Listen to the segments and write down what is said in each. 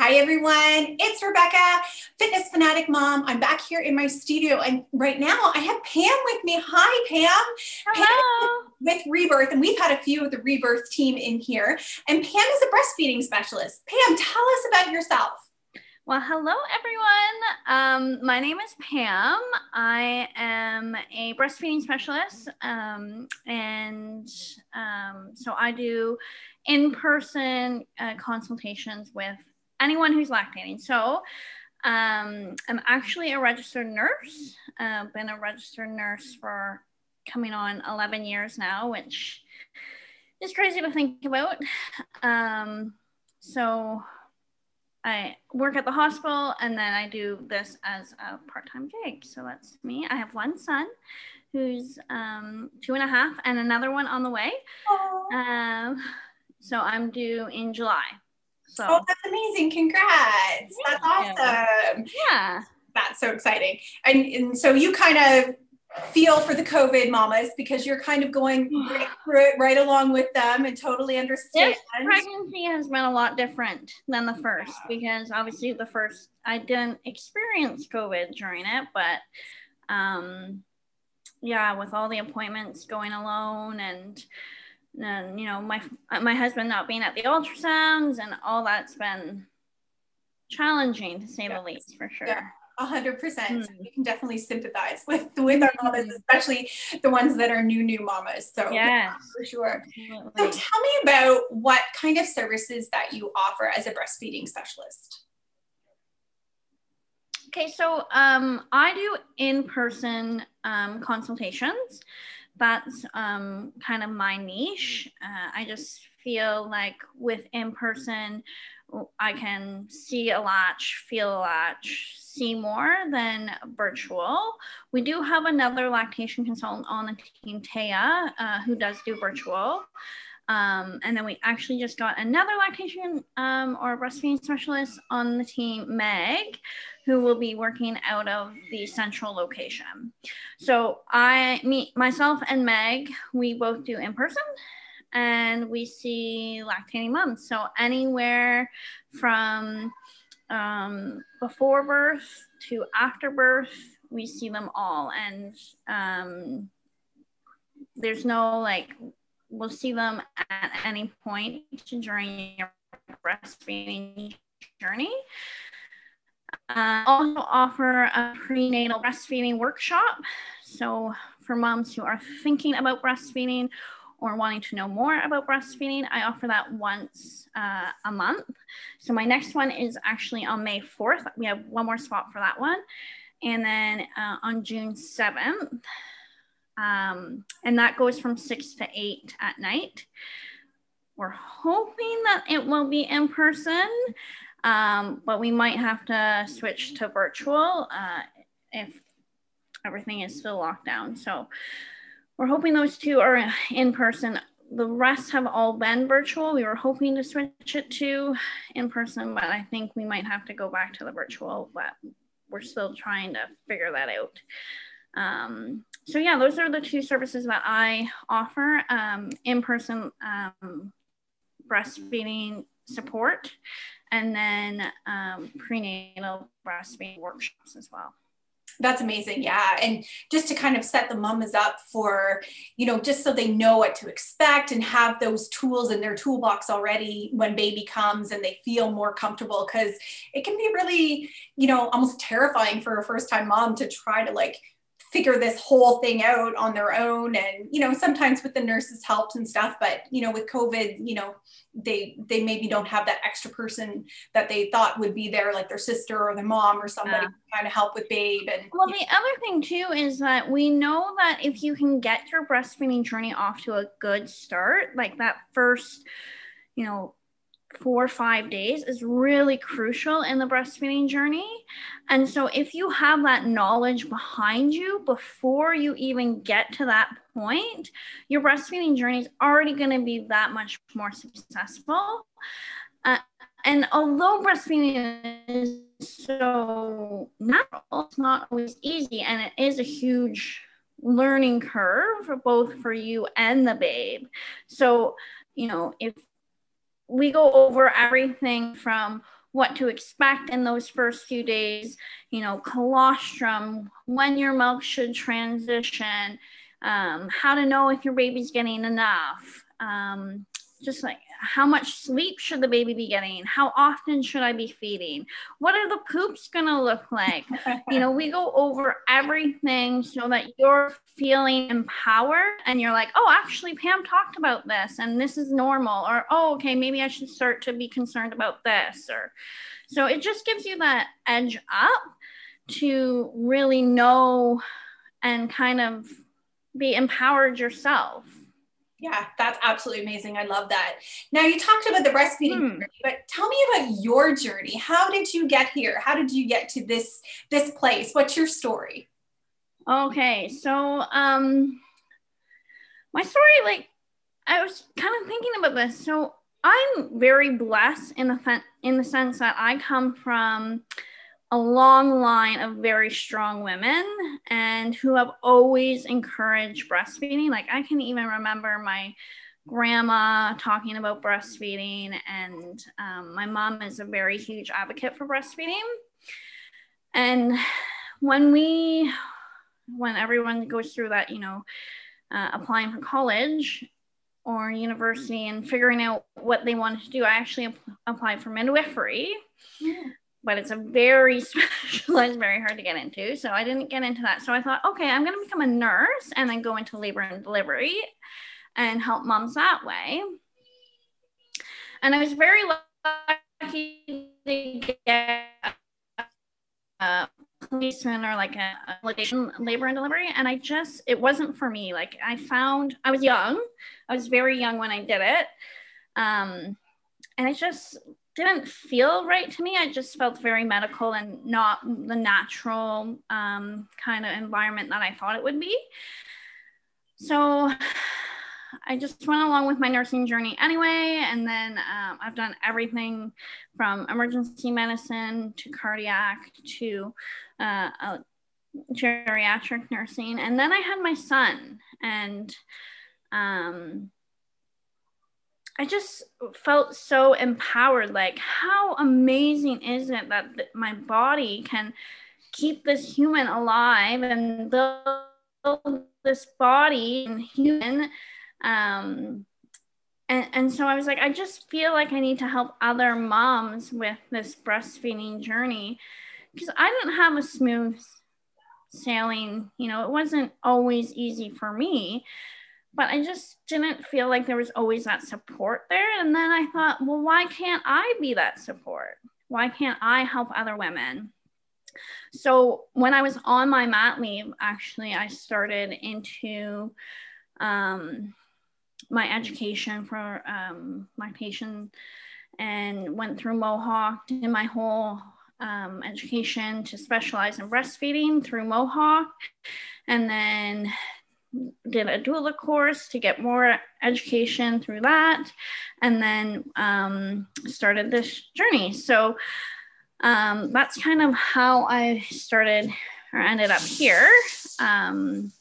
Hi everyone, it's Rebecca, fitness fanatic mom. I'm back here in my studio, and right now I have Pam with me. Hi, Pam. Hello. Pam with Rebirth, and we've had a few of the Rebirth team in here. And Pam is a breastfeeding specialist. Pam, tell us about yourself. Well, hello everyone. Um, my name is Pam. I am a breastfeeding specialist, um, and um, so I do in-person uh, consultations with anyone who's lactating. So um, I'm actually a registered nurse. Uh, been a registered nurse for coming on 11 years now, which is crazy to think about. Um, so I work at the hospital and then I do this as a part-time gig. So that's me. I have one son who's um, two and a half and another one on the way. Um, so I'm due in July. So Oh, that's amazing. Congrats. That's awesome. yeah, That's so exciting. And, and so you kind of feel for the COVID mamas because you're kind of going right through it right along with them and totally understand. this pregnancy has been a lot different than the first because obviously the first I didn't experience COVID during it, but um, yeah, with all the appointments going alone and and you know my my husband not being at the ultrasounds and all that's been challenging to say the least for sure. Yeah. A hundred percent. So Mm. We can definitely sympathize with with our mamas, Mhm. especially the ones that are new new mamas. So Yes, for sure. So tell me about what kind of services that you offer as a breastfeeding specialist. Okay, so um, I do in-person um, consultations. That's um, kind of my niche. Uh, I just feel like with in-person, I can see a lot, feel a lot, see more than virtual. We do have another lactation consultant on the team, Taya, uh, who does do virtual. Um, and then we actually just got another lactation um, or breastfeeding specialist on the team, Meg, who will be working out of the central location. So I, me, myself, and Meg, we both do in person, and we see lactating moms. So anywhere from um, before birth to after birth, we see them all, and um, there's no like we'll see them at any point during your breastfeeding journey. Uh, also offer a prenatal breastfeeding workshop. So for moms who are thinking about breastfeeding or wanting to know more about breastfeeding, I offer that once uh, a month. So my next one is actually on May 4th. We have one more spot for that one. And then uh, on June 7th, um, and that goes from six to eight at night. We're hoping that it will be in person, um, but we might have to switch to virtual uh, if everything is still locked down. So we're hoping those two are in person. The rest have all been virtual. We were hoping to switch it to in person, but I think we might have to go back to the virtual, but we're still trying to figure that out. Um, so yeah, those are the two services that I offer: um, in-person um, breastfeeding support, and then um, prenatal breastfeeding workshops as well. That's amazing. Yeah. And just to kind of set the mamas up for, you know, just so they know what to expect and have those tools in their toolbox already when baby comes and they feel more comfortable. Cause it can be really, you know, almost terrifying for a first time mom to try to like figure this whole thing out on their own and you know sometimes with the nurses helps and stuff but you know with covid you know they they maybe don't have that extra person that they thought would be there like their sister or their mom or somebody Yeah. to kind of help with babe and Well, the other thing too is that we know that if you can get your breastfeeding journey off to a good start, like that first, you know, four or five days is really crucial in the breastfeeding journey. And so if you have that knowledge behind you before you even get to that point, your breastfeeding journey is already going to be that much more successful. Uh, and although breastfeeding is so natural, it's not always easy, and it is a huge learning curve both for you and the babe. So, you know, if we go over everything from what to expect in those first few days, you know, colostrum, when your milk should transition, um, how to know if your baby's getting enough, um, just like how much sleep should the baby be getting? How often should I be feeding? What are the poops to look like? you know, we go over everything so that you're feeling empowered and you're like, oh, actually, Pam talked about this and this is normal. Or, oh, okay, maybe I should start to be concerned about this. Or so it just gives you that edge up to really know and kind of be empowered yourself. Yeah, that's absolutely amazing. I love that. Now you talked about the breastfeeding hmm. journey, but tell me about your journey. How did you get here? How did you get to this this place? What's your story? Okay, so um my story like I was kind of thinking about this. So I'm very blessed in the in the sense that I come from a long line of very strong women and who have always encouraged breastfeeding. Like I can even remember my grandma talking about breastfeeding, and um, my mom is a very huge advocate for breastfeeding. And when we, when everyone goes through that, you know, uh, applying for college or university and figuring out what they wanted to do, I actually applied for midwifery. Yeah but it's a very specialized, very hard to get into. So I didn't get into that. So I thought, okay, I'm going to become a nurse and then go into labor and delivery and help moms that way. And I was very lucky to get a placement or like a, a labor and delivery. And I just, it wasn't for me. Like I found, I was young. I was very young when I did it. Um, and I just didn't feel right to me. I just felt very medical and not the natural um, kind of environment that I thought it would be. So I just went along with my nursing journey anyway. And then um, I've done everything from emergency medicine to cardiac to uh, geriatric nursing. And then I had my son, and um, I just felt so empowered. Like, how amazing is it that th- my body can keep this human alive and build this body and human? Um, and, and so I was like, I just feel like I need to help other moms with this breastfeeding journey because I didn't have a smooth sailing, you know, it wasn't always easy for me but I just didn't feel like there was always that support there. And then I thought, well, why can't I be that support? Why can't I help other women? So when I was on my mat leave, actually, I started into um, my education for um, my patient and went through Mohawk, did my whole um, education to specialize in breastfeeding through Mohawk, and then did a doula course to get more education through that, and then um, started this journey. So um, that's kind of how I started or ended up here. Um,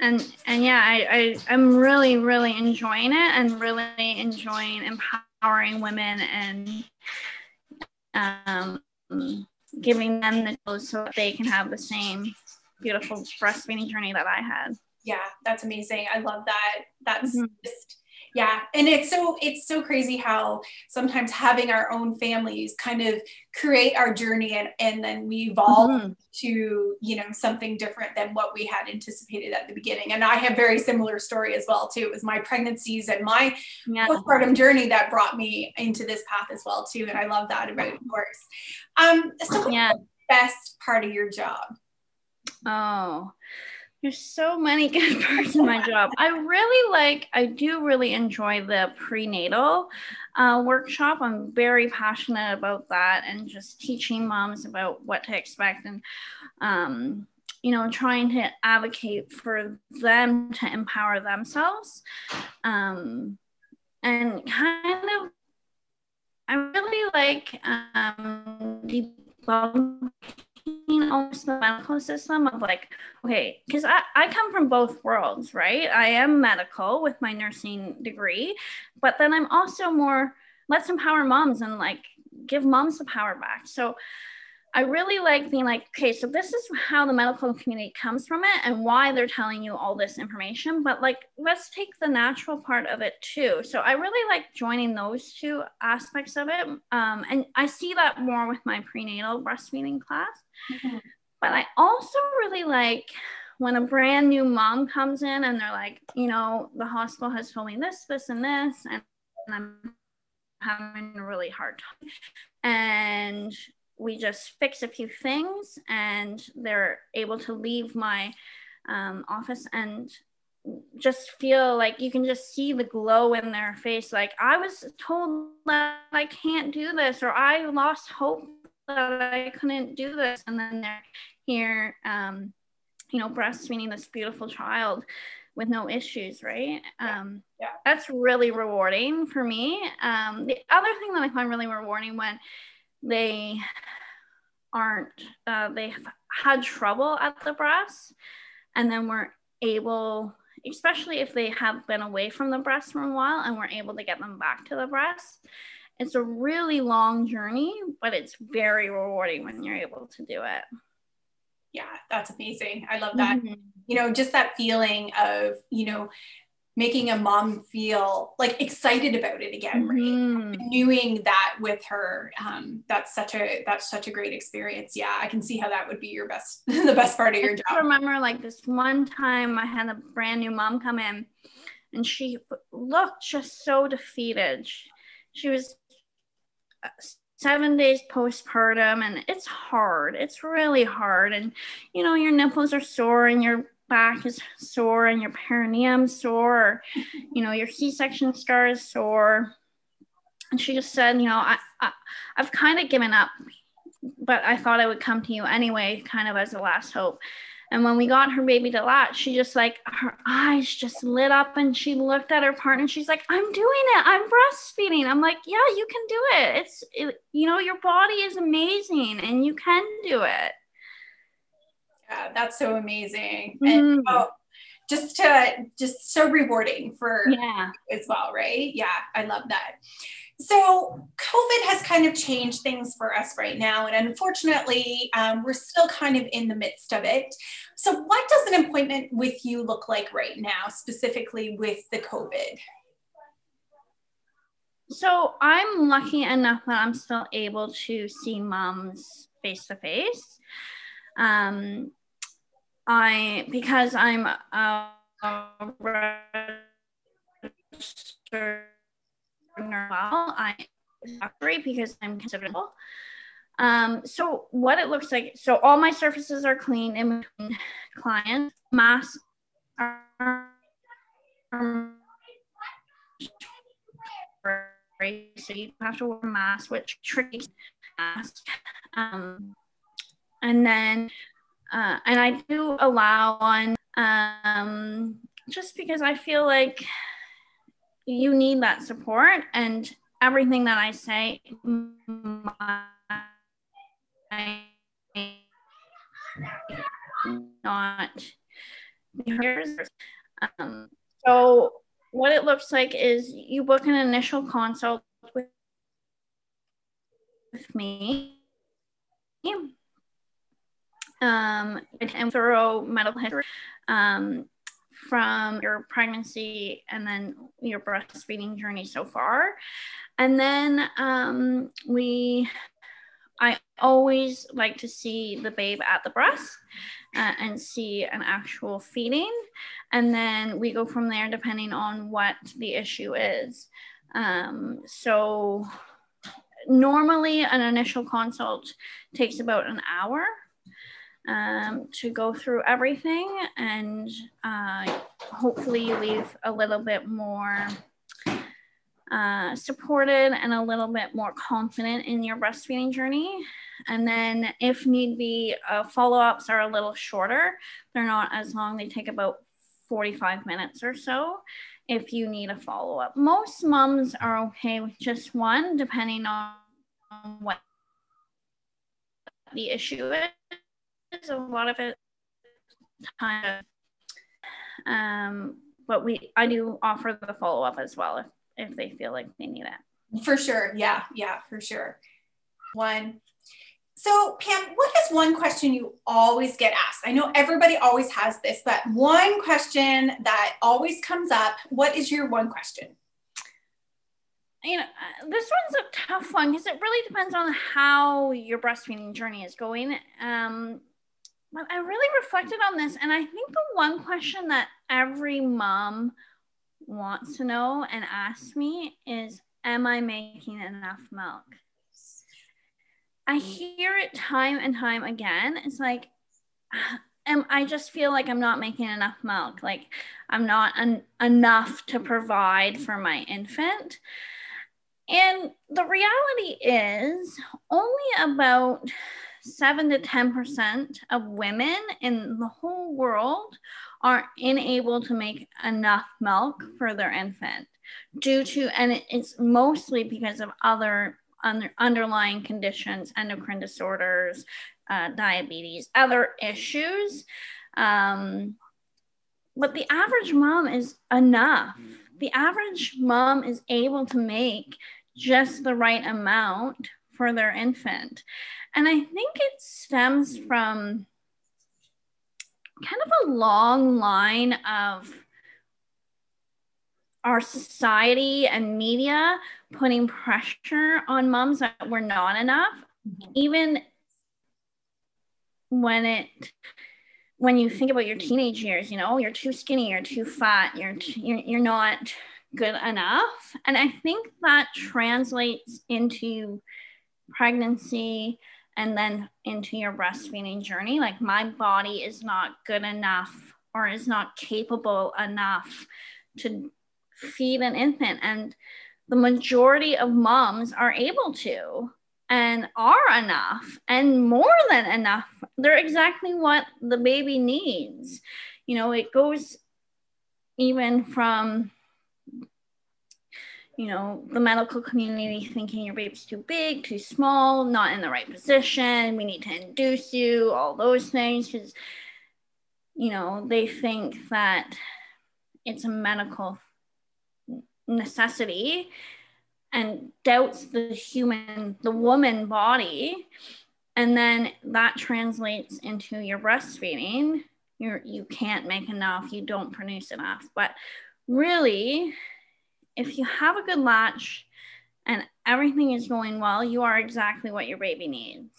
and and yeah, I, I I'm really really enjoying it and really enjoying empowering women and um, giving them the tools so they can have the same beautiful breastfeeding journey that I had. Yeah, that's amazing. I love that. That's mm-hmm. just yeah and it's so it's so crazy how sometimes having our own families kind of create our journey and, and then we evolve mm-hmm. to you know something different than what we had anticipated at the beginning and i have very similar story as well too it was my pregnancies and my yeah. postpartum journey that brought me into this path as well too and i love that about yours um so yeah. best part of your job Oh, there's so many good parts of my job. I really like, I do really enjoy the prenatal uh, workshop. I'm very passionate about that and just teaching moms about what to expect and, um, you know, trying to advocate for them to empower themselves. Um, and kind of, I really like um, debunking almost the medical system of like, okay, because I, I come from both worlds, right? I am medical with my nursing degree, but then I'm also more let's empower moms and like give moms the power back. So I really like being like, okay, so this is how the medical community comes from it and why they're telling you all this information. But like, let's take the natural part of it too. So I really like joining those two aspects of it. Um, and I see that more with my prenatal breastfeeding class. Mm-hmm. But I also really like when a brand new mom comes in and they're like, you know, the hospital has told me this, this, and this, and I'm having a really hard time. And we just fix a few things and they're able to leave my um, office and just feel like you can just see the glow in their face like i was told that i can't do this or i lost hope that i couldn't do this and then they're here um, you know breastfeeding this beautiful child with no issues right yeah. Um, yeah. that's really rewarding for me um, the other thing that i find really rewarding when they aren't uh, they've had trouble at the breast and then we're able especially if they have been away from the breast for a while and we're able to get them back to the breast it's a really long journey but it's very rewarding when you're able to do it. Yeah that's amazing. I love that. Mm-hmm. you know just that feeling of you know making a mom feel like excited about it again mm-hmm. right renewing that with her um, that's such a that's such a great experience. Yeah i can see how that would be your best the best part of your job. I remember like this one time i had a brand new mom come in and she looked just so defeated. She was uh, seven days postpartum and it's hard. It's really hard and you know your nipples are sore and your back is sore and your perineum sore or, you know your c-section scar is sore and she just said you know i, I i've kind of given up but i thought i would come to you anyway kind of as a last hope and when we got her baby to latch, she just like her eyes just lit up and she looked at her partner she's like, I'm doing it. I'm breastfeeding. I'm like, yeah, you can do it. It's, it, you know, your body is amazing and you can do it. Yeah, that's so amazing. Mm. And oh, just to just so rewarding for yeah as well, right? Yeah, I love that. So, COVID has kind of changed things for us right now. And unfortunately, um, we're still kind of in the midst of it. So, what does an appointment with you look like right now, specifically with the COVID? So, I'm lucky enough that I'm still able to see moms face to face. I, because I'm a registered well. I doctorate because I'm considered. Um, so what it looks like, so all my surfaces are clean in between clients. Masks are so you have to wear a mask, which tricky mask. Um, and then, uh, and I do allow on um, just because I feel like you need that support and everything that I say not um, so what it looks like is you book an initial consult with, with me um, and thorough medical history um, from your pregnancy and then your breastfeeding journey so far. And then um, we, I always like to see the babe at the breast uh, and see an actual feeding. And then we go from there depending on what the issue is. Um, so normally an initial consult takes about an hour um, to go through everything and uh, hopefully you leave a little bit more uh, supported and a little bit more confident in your breastfeeding journey. And then, if need be, uh, follow ups are a little shorter. They're not as long, they take about 45 minutes or so if you need a follow up. Most moms are okay with just one, depending on what the issue is a lot of it kind of um, but we I do offer the follow up as well if, if they feel like they need it. For sure. Yeah. Yeah, for sure. One. So, Pam, what is one question you always get asked? I know everybody always has this, but one question that always comes up what is your one question? you know, uh, this one's a tough one because it really depends on how your breastfeeding journey is going. Um, I really reflected on this, and I think the one question that every mom wants to know and asks me is, "Am I making enough milk?" I hear it time and time again. It's like, ah, am I just feel like I'm not making enough milk. Like I'm not en- enough to provide for my infant. And the reality is, only about 7 to 10% of women in the whole world are unable to make enough milk for their infant due to, and it's mostly because of other under, underlying conditions, endocrine disorders, uh, diabetes, other issues. Um, but the average mom is enough. The average mom is able to make just the right amount for their infant. And I think it stems from kind of a long line of our society and media putting pressure on moms that we're not enough, mm-hmm. even when it when you think about your teenage years, you know, you're too skinny, you're too fat, you're you're, you're not good enough. And I think that translates into pregnancy and then into your breastfeeding journey. Like, my body is not good enough or is not capable enough to feed an infant. And the majority of moms are able to and are enough and more than enough. They're exactly what the baby needs. You know, it goes even from you know, the medical community thinking your baby's too big, too small, not in the right position, we need to induce you, all those things, because, you know, they think that it's a medical necessity and doubts the human, the woman body. And then that translates into your breastfeeding. You're, you can't make enough, you don't produce enough. But really, if you have a good latch and everything is going well, you are exactly what your baby needs.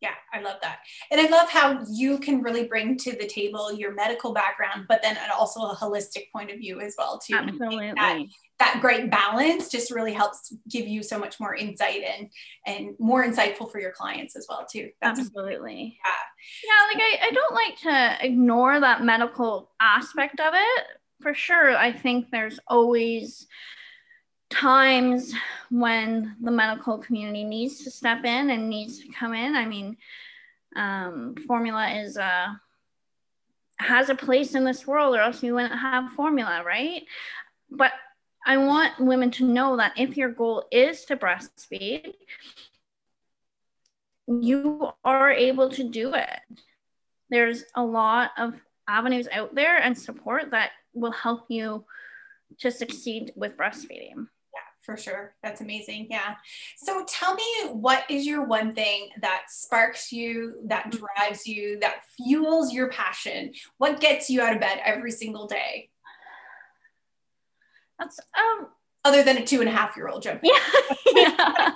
Yeah, I love that. And I love how you can really bring to the table your medical background, but then also a holistic point of view as well, too. Absolutely. That, that great balance just really helps give you so much more insight and and more insightful for your clients as well, too. That's Absolutely. Yeah. Yeah, like I, I don't like to ignore that medical aspect of it for sure, I think there's always times when the medical community needs to step in and needs to come in. I mean, um, formula is a has a place in this world, or else you wouldn't have formula, right? But I want women to know that if your goal is to breastfeed, you are able to do it. There's a lot of avenues out there and support that will help you to succeed with breastfeeding. Yeah, for sure. That's amazing. Yeah. So tell me, what is your one thing that sparks you, that mm-hmm. drives you, that fuels your passion? What gets you out of bed every single day? That's um other than a two and a half year old jumping. Yeah. yeah.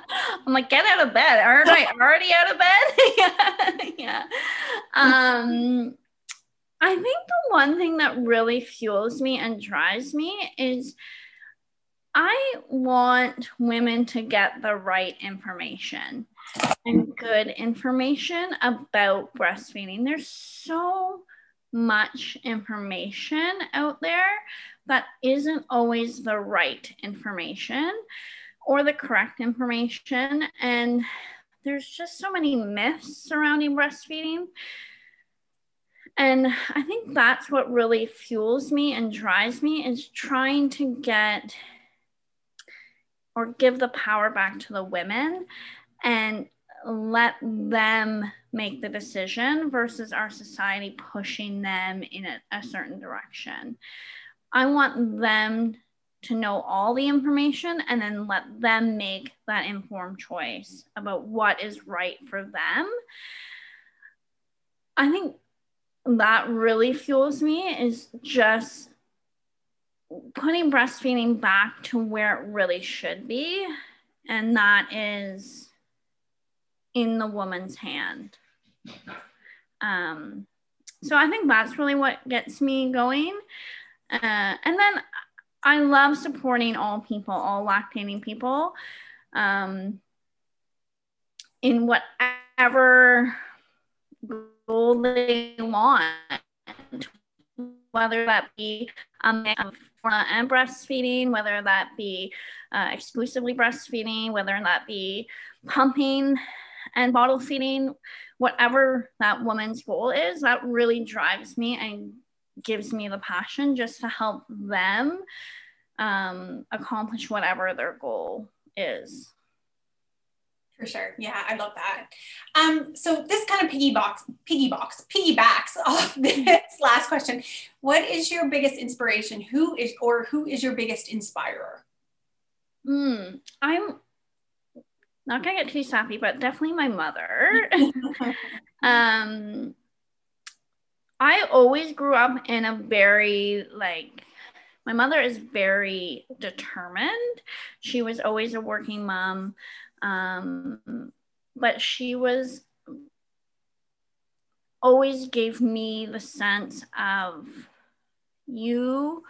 I'm like, get out of bed. Aren't I already out of bed? yeah. yeah. Um I think the one thing that really fuels me and drives me is I want women to get the right information and good information about breastfeeding. There's so much information out there that isn't always the right information or the correct information. And there's just so many myths surrounding breastfeeding and I think that's what really fuels me and drives me is trying to get or give the power back to the women and let them make the decision versus our society pushing them in a, a certain direction. I want them to know all the information and then let them make that informed choice about what is right for them. I think that really fuels me is just putting breastfeeding back to where it really should be. And that is in the woman's hand. Um, so I think that's really what gets me going. Uh, and then I love supporting all people, all lactating people, um, in whatever goal they want, whether that be um, and breastfeeding, whether that be uh, exclusively breastfeeding, whether that be pumping and bottle feeding, whatever that woman's goal is, that really drives me and gives me the passion just to help them um, accomplish whatever their goal is. For sure. Yeah, I love that. Um, so this kind of piggybacks, piggybacks, piggybacks off this last question. What is your biggest inspiration? Who is or who is your biggest inspirer? Hmm. I'm not gonna get too sappy, but definitely my mother. um, I always grew up in a very like my mother is very determined. She was always a working mom, um, but she was always gave me the sense of you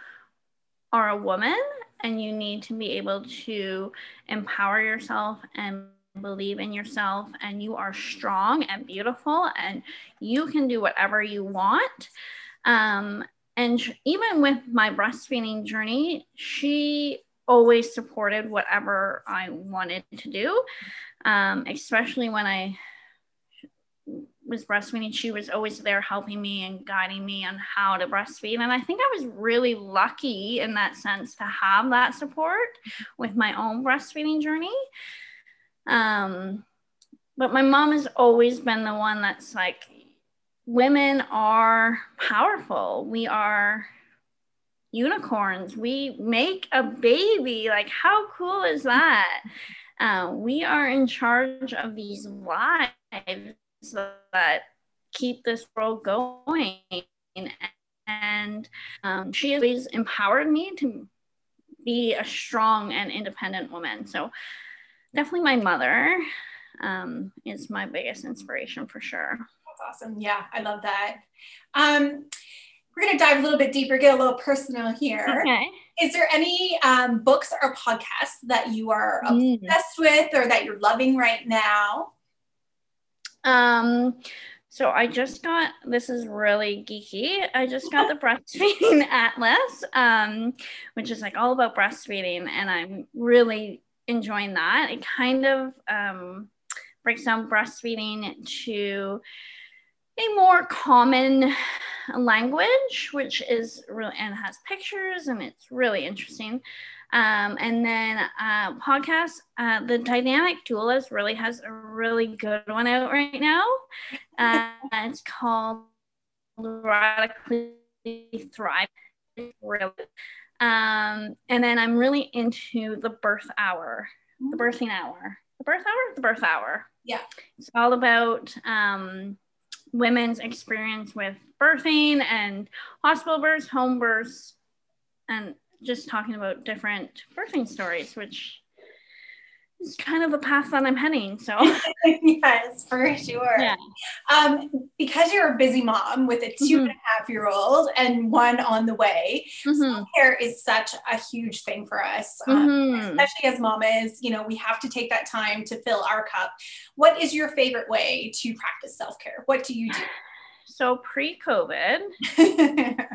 are a woman and you need to be able to empower yourself and believe in yourself and you are strong and beautiful and you can do whatever you want. Um, and even with my breastfeeding journey she always supported whatever i wanted to do um, especially when i was breastfeeding, she was always there helping me and guiding me on how to breastfeed. And I think I was really lucky in that sense to have that support with my own breastfeeding journey. Um, but my mom has always been the one that's like, women are powerful. We are unicorns. We make a baby. Like, how cool is that? Uh, we are in charge of these lives that keep this world going. And um, she has empowered me to be a strong and independent woman. So definitely my mother um, is my biggest inspiration for sure. That's awesome. Yeah, I love that. Um, we're going to dive a little bit deeper, get a little personal here. Okay. Is there any um, books or podcasts that you are mm. obsessed with or that you're loving right now? Um, so I just got this is really geeky. I just got the breastfeeding atlas, um, which is like all about breastfeeding, and I'm really enjoying that. It kind of um, breaks down breastfeeding to a more common language, which is really and has pictures and it's really interesting. Um, and then uh, podcast, uh, the Dynamic Doulist really has a really good one out right now. Uh, it's called Radically Thrive. Really. Um, and then I'm really into the birth hour, the birthing hour, the birth hour, the birth hour. Yeah. It's all about um, women's experience with birthing and hospital births, home births, and just talking about different birthing stories, which is kind of the path that I'm heading. So yes, for sure. Yeah. Um, because you're a busy mom with a 2 mm-hmm. and a half year old and one on the way, mm-hmm. self-care is such a huge thing for us. Um, mm-hmm. especially as mamas, you know, we have to take that time to fill our cup. What is your favorite way to practice self-care? What do you do? So pre-COVID,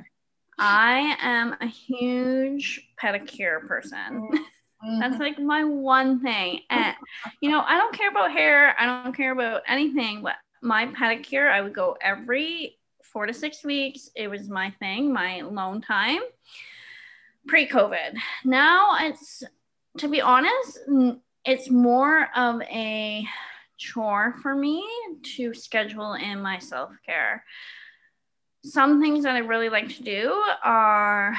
I am a huge pedicure person. Mm-hmm. That's like my one thing. And you know, I don't care about hair, I don't care about anything, but my pedicure, I would go every four to six weeks. It was my thing, my alone time pre-COVID. Now it's to be honest, it's more of a chore for me to schedule in my self-care some things that I really like to do are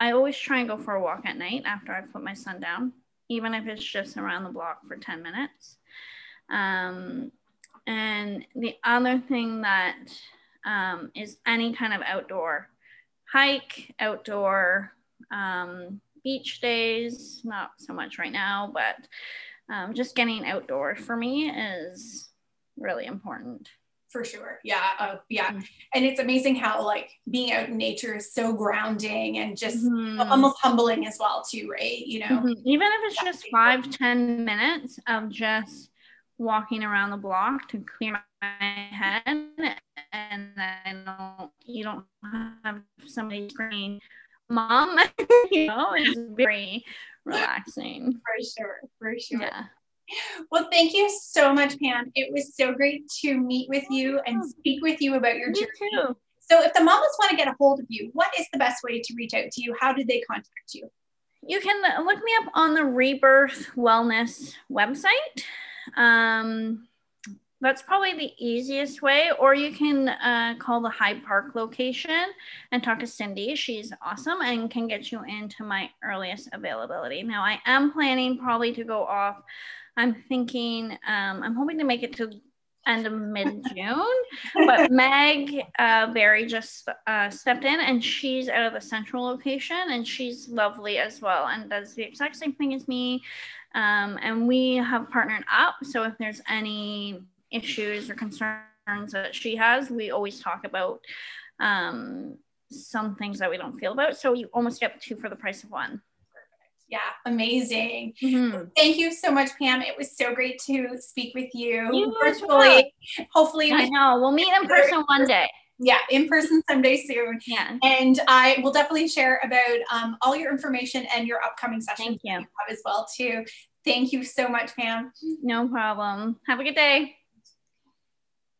I always try and go for a walk at night after I put my son down, even if it's just around the block for 10 minutes. Um, and the other thing that um, is any kind of outdoor hike, outdoor um, beach days, not so much right now, but um, just getting outdoor for me is really important for sure. Yeah uh, yeah. Mm-hmm. and it's amazing how like being out in nature is so grounding and just mm-hmm. almost humbling as well too right? You know? Mm-hmm. even if it's just five ten minutes of just walking around the block to clear my head and then you don't have somebody screaming mom you know it's very relaxing. for sure for sure. Yeah well, thank you so much, Pam. It was so great to meet with you and speak with you about your Me journey. Too. So, if the mamas want to get a hold of you, what is the best way to reach out to you? How do they contact you? You can look me up on the Rebirth Wellness website. Um, that's probably the easiest way, or you can uh, call the Hyde Park location and talk to Cindy. She's awesome and can get you into my earliest availability. Now, I am planning probably to go off I'm thinking, um, I'm hoping to make it to end of mid June. but Meg uh, Barry just uh, stepped in and she's out of the central location and she's lovely as well and does the exact same thing as me. Um, and we have partnered up. So if there's any issues or concerns that she has, we always talk about um, some things that we don't feel about. So you almost get two for the price of one. Yeah, amazing. Mm-hmm. Thank you so much, Pam. It was so great to speak with you, you virtually. Hopefully, I know we'll meet in person one day. Yeah, in person someday soon. Yeah. And I will definitely share about um, all your information and your upcoming sessions Thank you. as well too. Thank you so much, Pam. No problem. Have a good day.